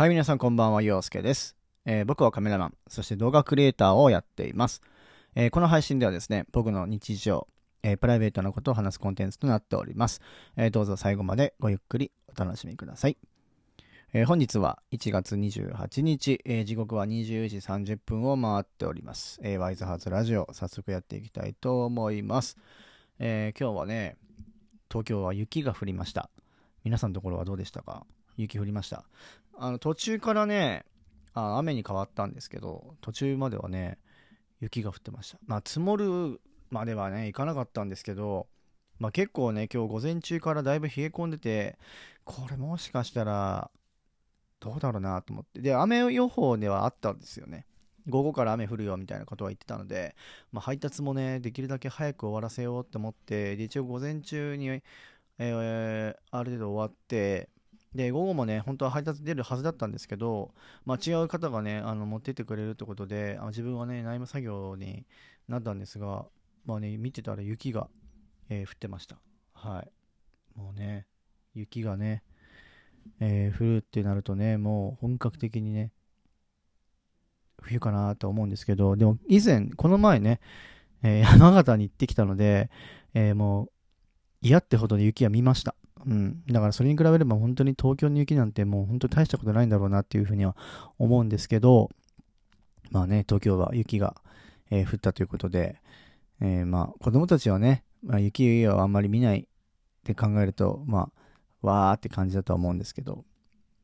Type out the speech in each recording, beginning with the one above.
はい、皆さんこんばんは、陽介です、えー僕はカメラマン、そして動画クリエイターをやっています。えーこの配信ではですね、僕の日常、えープライベートなことを話すコンテンツとなっております。えどうぞ最後までごゆっくりお楽しみください。え本日は1月28日、え時刻は20時30分を回っております。えワイズハーツラジオ、早速やっていきたいと思います。え今日はね、東京は雪が降りました。皆さんのところはどうでしたか？雪降りました。あの途中からねあ雨に変わったんですけど途中まではね雪が降ってました。まあ積もるまではね行かなかったんですけどまあ結構ね今日午前中からだいぶ冷え込んでてこれもしかしたらどうだろうなと思って。で雨予報ではあったんですよね。午後から雨降るよみたいなことは言ってたので、まあ、配達もねできるだけ早く終わらせようって思ってで一応午前中に、えーある程度終わってで午後もね本当は配達出るはずだったんですけど、まあ、違う方がねあの持ってってくれるってことであ自分はね内務作業になったんですがまあね見てたら雪が、えー降ってました。はい。もうね雪がね、えー降るってなるとねもう本格的にね冬かなと思うんですけどでも以前この前ね、えー山形に行ってきたので、えもう嫌ってほどの雪は見ました。うん、だからそれに比べれば本当に東京の雪なんてもう本当に大したことないんだろうなっていうふうには思うんですけどまあね東京は雪が、えー降ったということで、えーまあ子供たちはね、まあ、雪をあんまり見ないって考えるとまあわーって感じだとは思うんですけど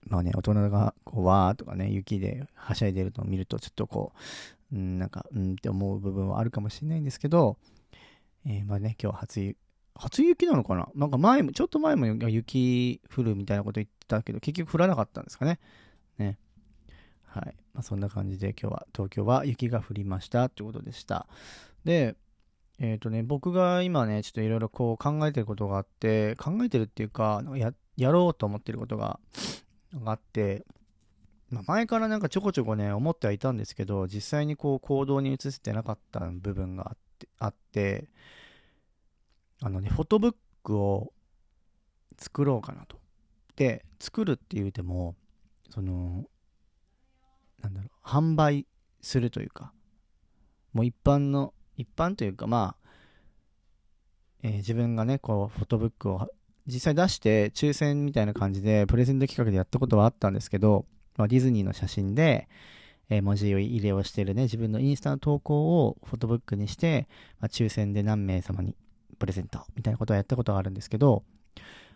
まあね大人がこうわーとかね雪ではしゃいでるのを見るとちょっとこう、うん、なんかうんって思う部分はあるかもしれないんですけど、えーまあね今日は初雪初雪なのかな？なんか前も、ちょっと前も雪降るみたいなこと言ってたけど、結局降らなかったんですかね。ね。はい。まあ、そんな感じで今日は東京は雪が降りましたということでした。で、えっ、とね、僕が今ね、ちょっといろいろこう考えてることがあって、考えてるっていうか、なんかややろうと思ってることががあって、まあ、前からなんかちょこちょこね、思ってはいたんですけど、実際にこう行動に移せてなかった部分があって、あってあのね、フォトブックを作ろうかなと。で、作るって言うても、その、なんだろう、販売するというか、もう一般の、一般というか、まあ、えー自分がね、こう、フォトブックを実際出して、抽選みたいな感じで、プレゼント企画でやったことはあったんですけど、まあ、ディズニーの写真で、えー文字入れをしてるね、自分のインスタの投稿をフォトブックにして、まあ、抽選で何名様にプレゼントみたいなことをやったことがあるんですけど、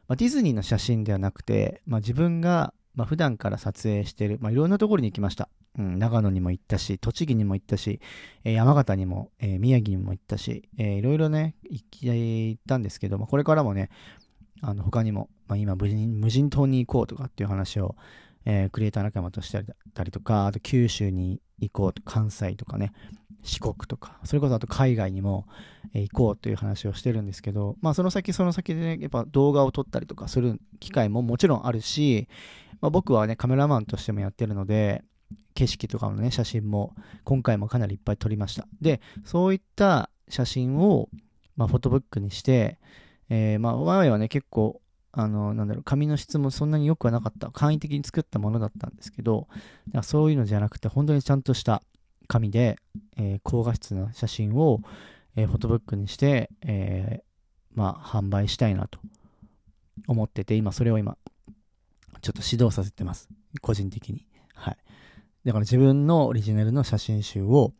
まあ、ディズニーの写真ではなくて、まあ、自分が、まあ、普段から撮影してる、まあ、いろんなところに行きました。うん、長野にも行ったし、栃木にも行ったし、えー山形にも、えー宮城にも行ったし、えーいろいろね、行き行ったんですけど、まあ、これからもね、あの他にも、まあ、今無人、無人島に行こうとかっていう話を、えークリエイター仲間としてたりとか、あと九州に行こうと、関西とかね、四国とか、それこそあと海外にも、行こうという話をしてるんですけど、まあその先その先でね、やっぱ動画を撮ったりとかする機会ももちろんあるし、まあ、僕はね、カメラマンとしてもやってるので、景色とかのね、写真も今回もかなりいっぱい撮りました。で、そういった写真を、まあ、フォトブックにして、えーまあ、前はね、結構、あの、なんだろう、紙の質もそんなに良くはなかった。簡易的に作ったものだったんですけど、そういうのじゃなくて、本当にちゃんとした紙で、えー高画質な写真を、えーフォトブックにして、えーまあ、販売したいなと思ってて、今、それを今、ちょっと指導させてます。個人的に。はい。だから自分のオリジナルの写真集を、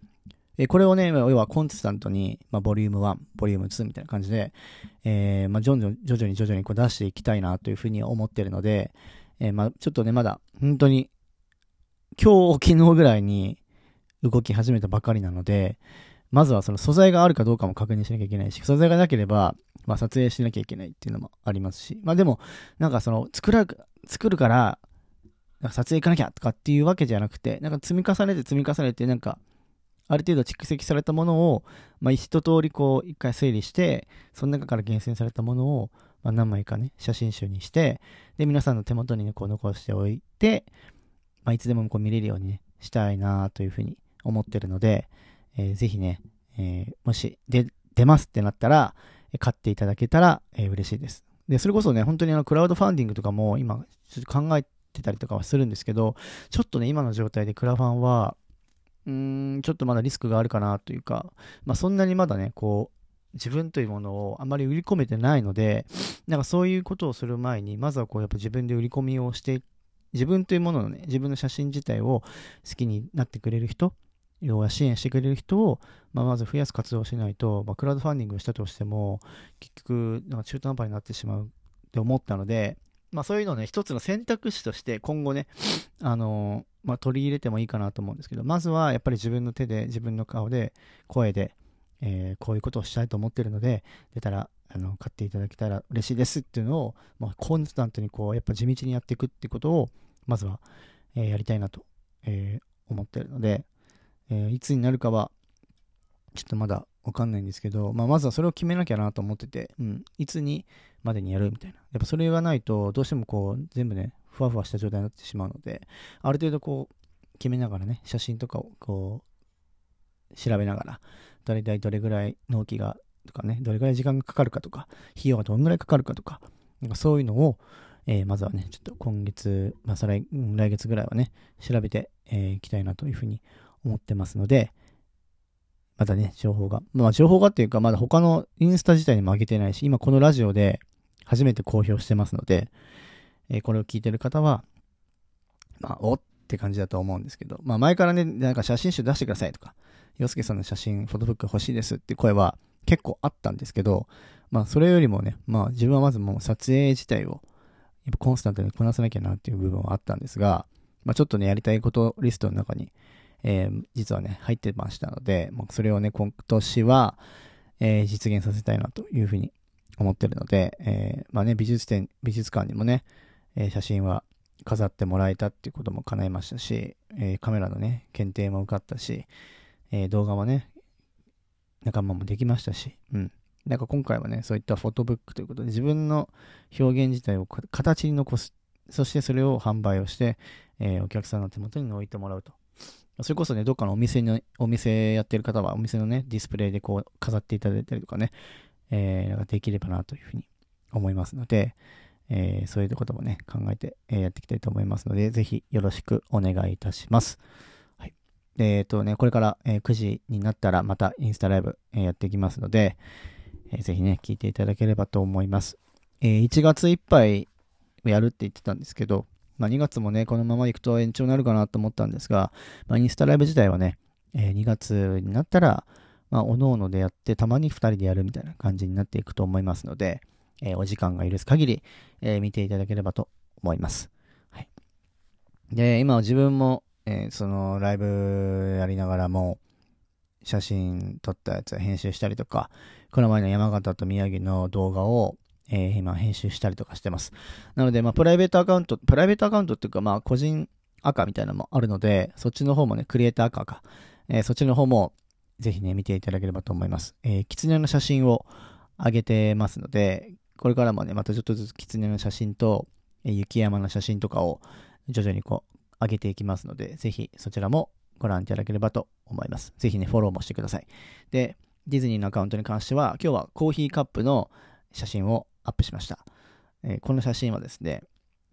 えこれをね、要はコンスタントに、まあ、ボリューム1、ボリューム2みたいな感じで、えーまあ、徐々に徐々に徐々にこう出していきたいなというふうに思ってるので、えーまあ、ちょっとね、まだ、本当に、今日、昨日ぐらいに動き始めたばかりなので、まずはその素材があるかどうかも確認しなきゃいけないし、素材がなければ、まあ、撮影しなきゃいけないっていうのもありますし、まあでも、なんかその、作ら、作るから、なんか撮影行かなきゃとかっていうわけじゃなくて、なんか積み重ねて積み重ねて、なんか、ある程度蓄積されたものを、まあ、一通りこう、一回整理して、その中から厳選されたものを、まあ、何枚かね、写真集にして、で、皆さんの手元にね、こう残しておいて、まあ、いつでもこう見れるようにね、したいなというふうに思ってるので、えーぜひね、えーもし出、出ますってなったら、買っていただけたら、えー嬉しいです。で、それこそね、本当にあの、クラウドファンディングとかも今、ちょっと考えてたりとかはするんですけど、ちょっとね、今の状態でクラファンは、うーん、ちょっとまだリスクがあるかなというか、まあそんなにまだね、こう、自分というものをあまり売り込めてないので、なんかそういうことをする前に、まずはこうやっぱ自分で売り込みをして、自分というもののね、自分の写真自体を好きになってくれる人、要は支援してくれる人を、まあ、まず増やす活動をしないと、まあ、クラウドファンディングしたとしても、結局、なんか中途半端になってしまうって思ったので、まあそういうのをね、一つの選択肢として今後ね、あのー、まあ取り入れてもいいかなと思うんですけど、まずはやっぱり自分の手で、自分の顔で、声で、えー、こういうことをしたいと思ってるので、出たら、あの、買っていただけたら嬉しいですっていうのを、まあ、コンスタントにこう、やっぱ地道にやっていくってことを、まずは、えー、やりたいなと、えー、思ってるので、えいつになるかは、ちょっとまだわかんないんですけど、まあ、まずはそれを決めなきゃなと思ってて、うん、いつにまでにやるみたいな。やっぱそれがないと、どうしてもこう、全部ね、ふわふわした状態になってしまうので、ある程度こう、決めながらね、写真とかをこう、調べながら、大体どれぐらい納期が、とかね、どれぐらい時間がかかるかとか、費用がどんぐらいかかるかとか、なんかそういうのを、えー、まずはね、ちょっと今月、まあ、再来、来月ぐらいはね、調べてい、えー、きたいなというふうに思ってますので、まだね、情報が。まあ、情報がっていうか、まだ他のインスタ自体にも上げてないし、今このラジオで初めて公表してますので、えー、これを聞いてる方は、まあ、おって感じだと思うんですけど、まあ、前からね、なんか写真集出してくださいとか、洋介さんの写真、フォトブック欲しいですって声は結構あったんですけど、まあ、それよりもね、まあ、自分はまずもう撮影自体を、やっぱコンスタントにこなさなきゃなっていう部分はあったんですが、まあ、ちょっとね、やりたいことリストの中に、えー、実はね、入ってましたので、もうそれをね、今年は、えー、実現させたいなというふうに思ってるので、えー、まあね、美術展、美術館にもね、えー、写真は飾ってもらえたっていうことも叶いましたし、えー、カメラのね、検定も受かったし、えー、動画もね、仲間もできましたし、うん。なんか今回はね、そういったフォトブックということで、自分の表現自体を形に残す。そしてそれを販売をして、えー、お客さんの手元に置いてもらうと。それこそね、どっかのお店の、お店やってる方は、お店のね、ディスプレイでこう、飾っていただいたりとかね、えー、なんかできればなというふうに思いますので、えー、そういうこともね、考えて、えー、やっていきたいと思いますので、ぜひよろしくお願いいたします。はい。えっ、ー、とね、これから、え、9時になったらまたインスタライブ、え、やっていきますので、えー、ぜひね、聞いていただければと思います。え、1月いっぱいやるって言ってたんですけど、まあ、2月もね、このまま行くと延長になるかなと思ったんですが、まあ、インスタライブ自体はね、えー、2月になったら、まあ、おのおのでやって、たまに2人でやるみたいな感じになっていくと思いますので、えー、お時間が許す限り、えー、見ていただければと思います。はい。で、今は自分も、えー、そのライブやりながらも、写真撮ったやつ編集したりとか、この前の山形と宮城の動画を、えー、今編集したりとかしてます。なので、まあ、プライベートアカウント、プライベートアカウントっていうか、まあ、個人赤みたいなのもあるので、そっちの方もね、クリエイター赤か、えー、そっちの方も、ぜひね、見ていただければと思います。えー、狐の写真を上げてますので、これからもね、またちょっとずつ狐の写真と、えー、雪山の写真とかを徐々にこう、上げていきますので、ぜひそちらもご覧いただければと思います。ぜひね、フォローもしてください。で、ディズニーのアカウントに関しては、今日はコーヒーカップの写真をアップしました。えー、この写真はですね、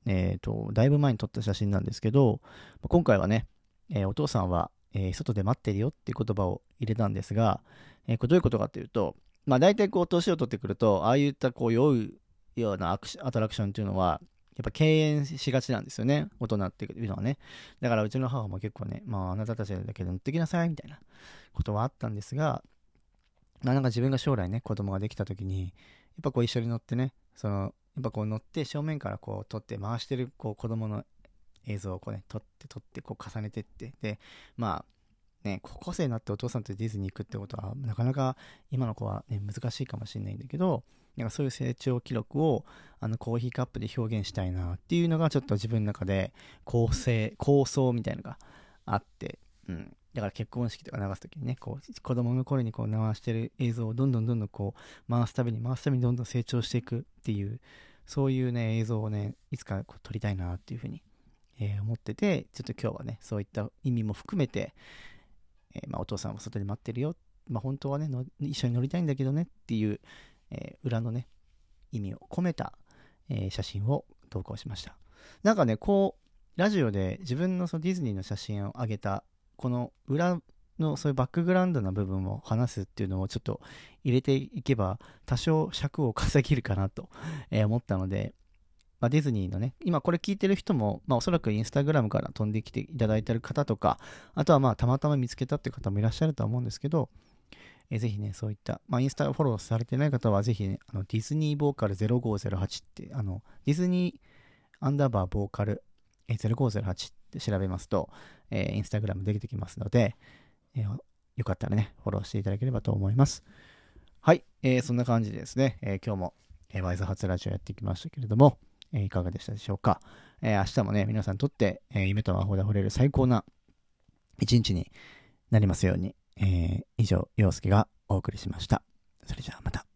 えっ、ー、と、だいぶ前に撮った写真なんですけど、今回はね、えー、お父さんは、え外で待ってるよっていう言葉を入れたんですが、えこれどういうことかっていうと、まあ大体こう、年を取ってくると、ああいったこう、酔うようなアトラクションっていうのは、やっぱ敬遠しがちなんですよね。大人っていうのはね。だからうちの母も結構ね、まああなたたちだけで乗ってきなさいみたいなことはあったんですが、まあなんか自分が将来ね、子供ができた時に、っぱこう一緒に乗ってね、その、やっぱこう乗って正面からこう撮って回してるこう子供の映像をこうね、撮って撮ってこう重ねてって、で、まあ、ね、高校生になってお父さんとディズニー行くってことは、なかなか今の子はね、難しいかもしれないんだけど、なんかそういう成長記録をあのコーヒーカップで表現したいなっていうのがちょっと自分の中で構成、構想みたいなのがあって、うん。だから結婚式とか流すときにね、こう、子供の頃にこう流してる映像をどんどんどんどんこう、回すたびに回すたびにどんどん成長していくっていう、そういうね、映像をね、いつかこう撮りたいなっていうふうに、えー、思ってて、ちょっと今日はね、そういった意味も含めて、えー、まあ、お父さんは外で待ってるよ。まあ、本当はね一緒に乗りたいんだけどねっていう、えー、裏のね、意味を込めた、え写真を投稿しました。なんかね、こう、ラジオで自分のそのディズニーの写真を上げた、この裏のそういうバックグラウンドな部分を話すっていうのをちょっと入れていけば、多少尺を稼げるかなと、思ったので、まあ、ディズニーのね、今これ聞いてる人も、まあ、おそらくインスタグラムから飛んできていただいてる方とか、あとはまあたまたま見つけたっていう方もいらっしゃるとは思うんですけど、ぜひね、そういった、まあ、インスタフォローされてない方は、ぜひね、あのディズニーボーカル0508って、あの、ディズニーアンダーバーボーカル0508って調べますと、えー、インスタグラム出てきますので、えー、よかったらね、フォローしていただければと思います。はい、えー、そんな感じでですね、えー、今日も、えー、ワイズ発ラジオやってきましたけれども、えー、いかがでしたでしょうか？えー、明日もね、皆さんにとって、えー、夢と魔法で溢れる最高な一日になりますように、えー、以上、陽介がお送りしました。それじゃあまた。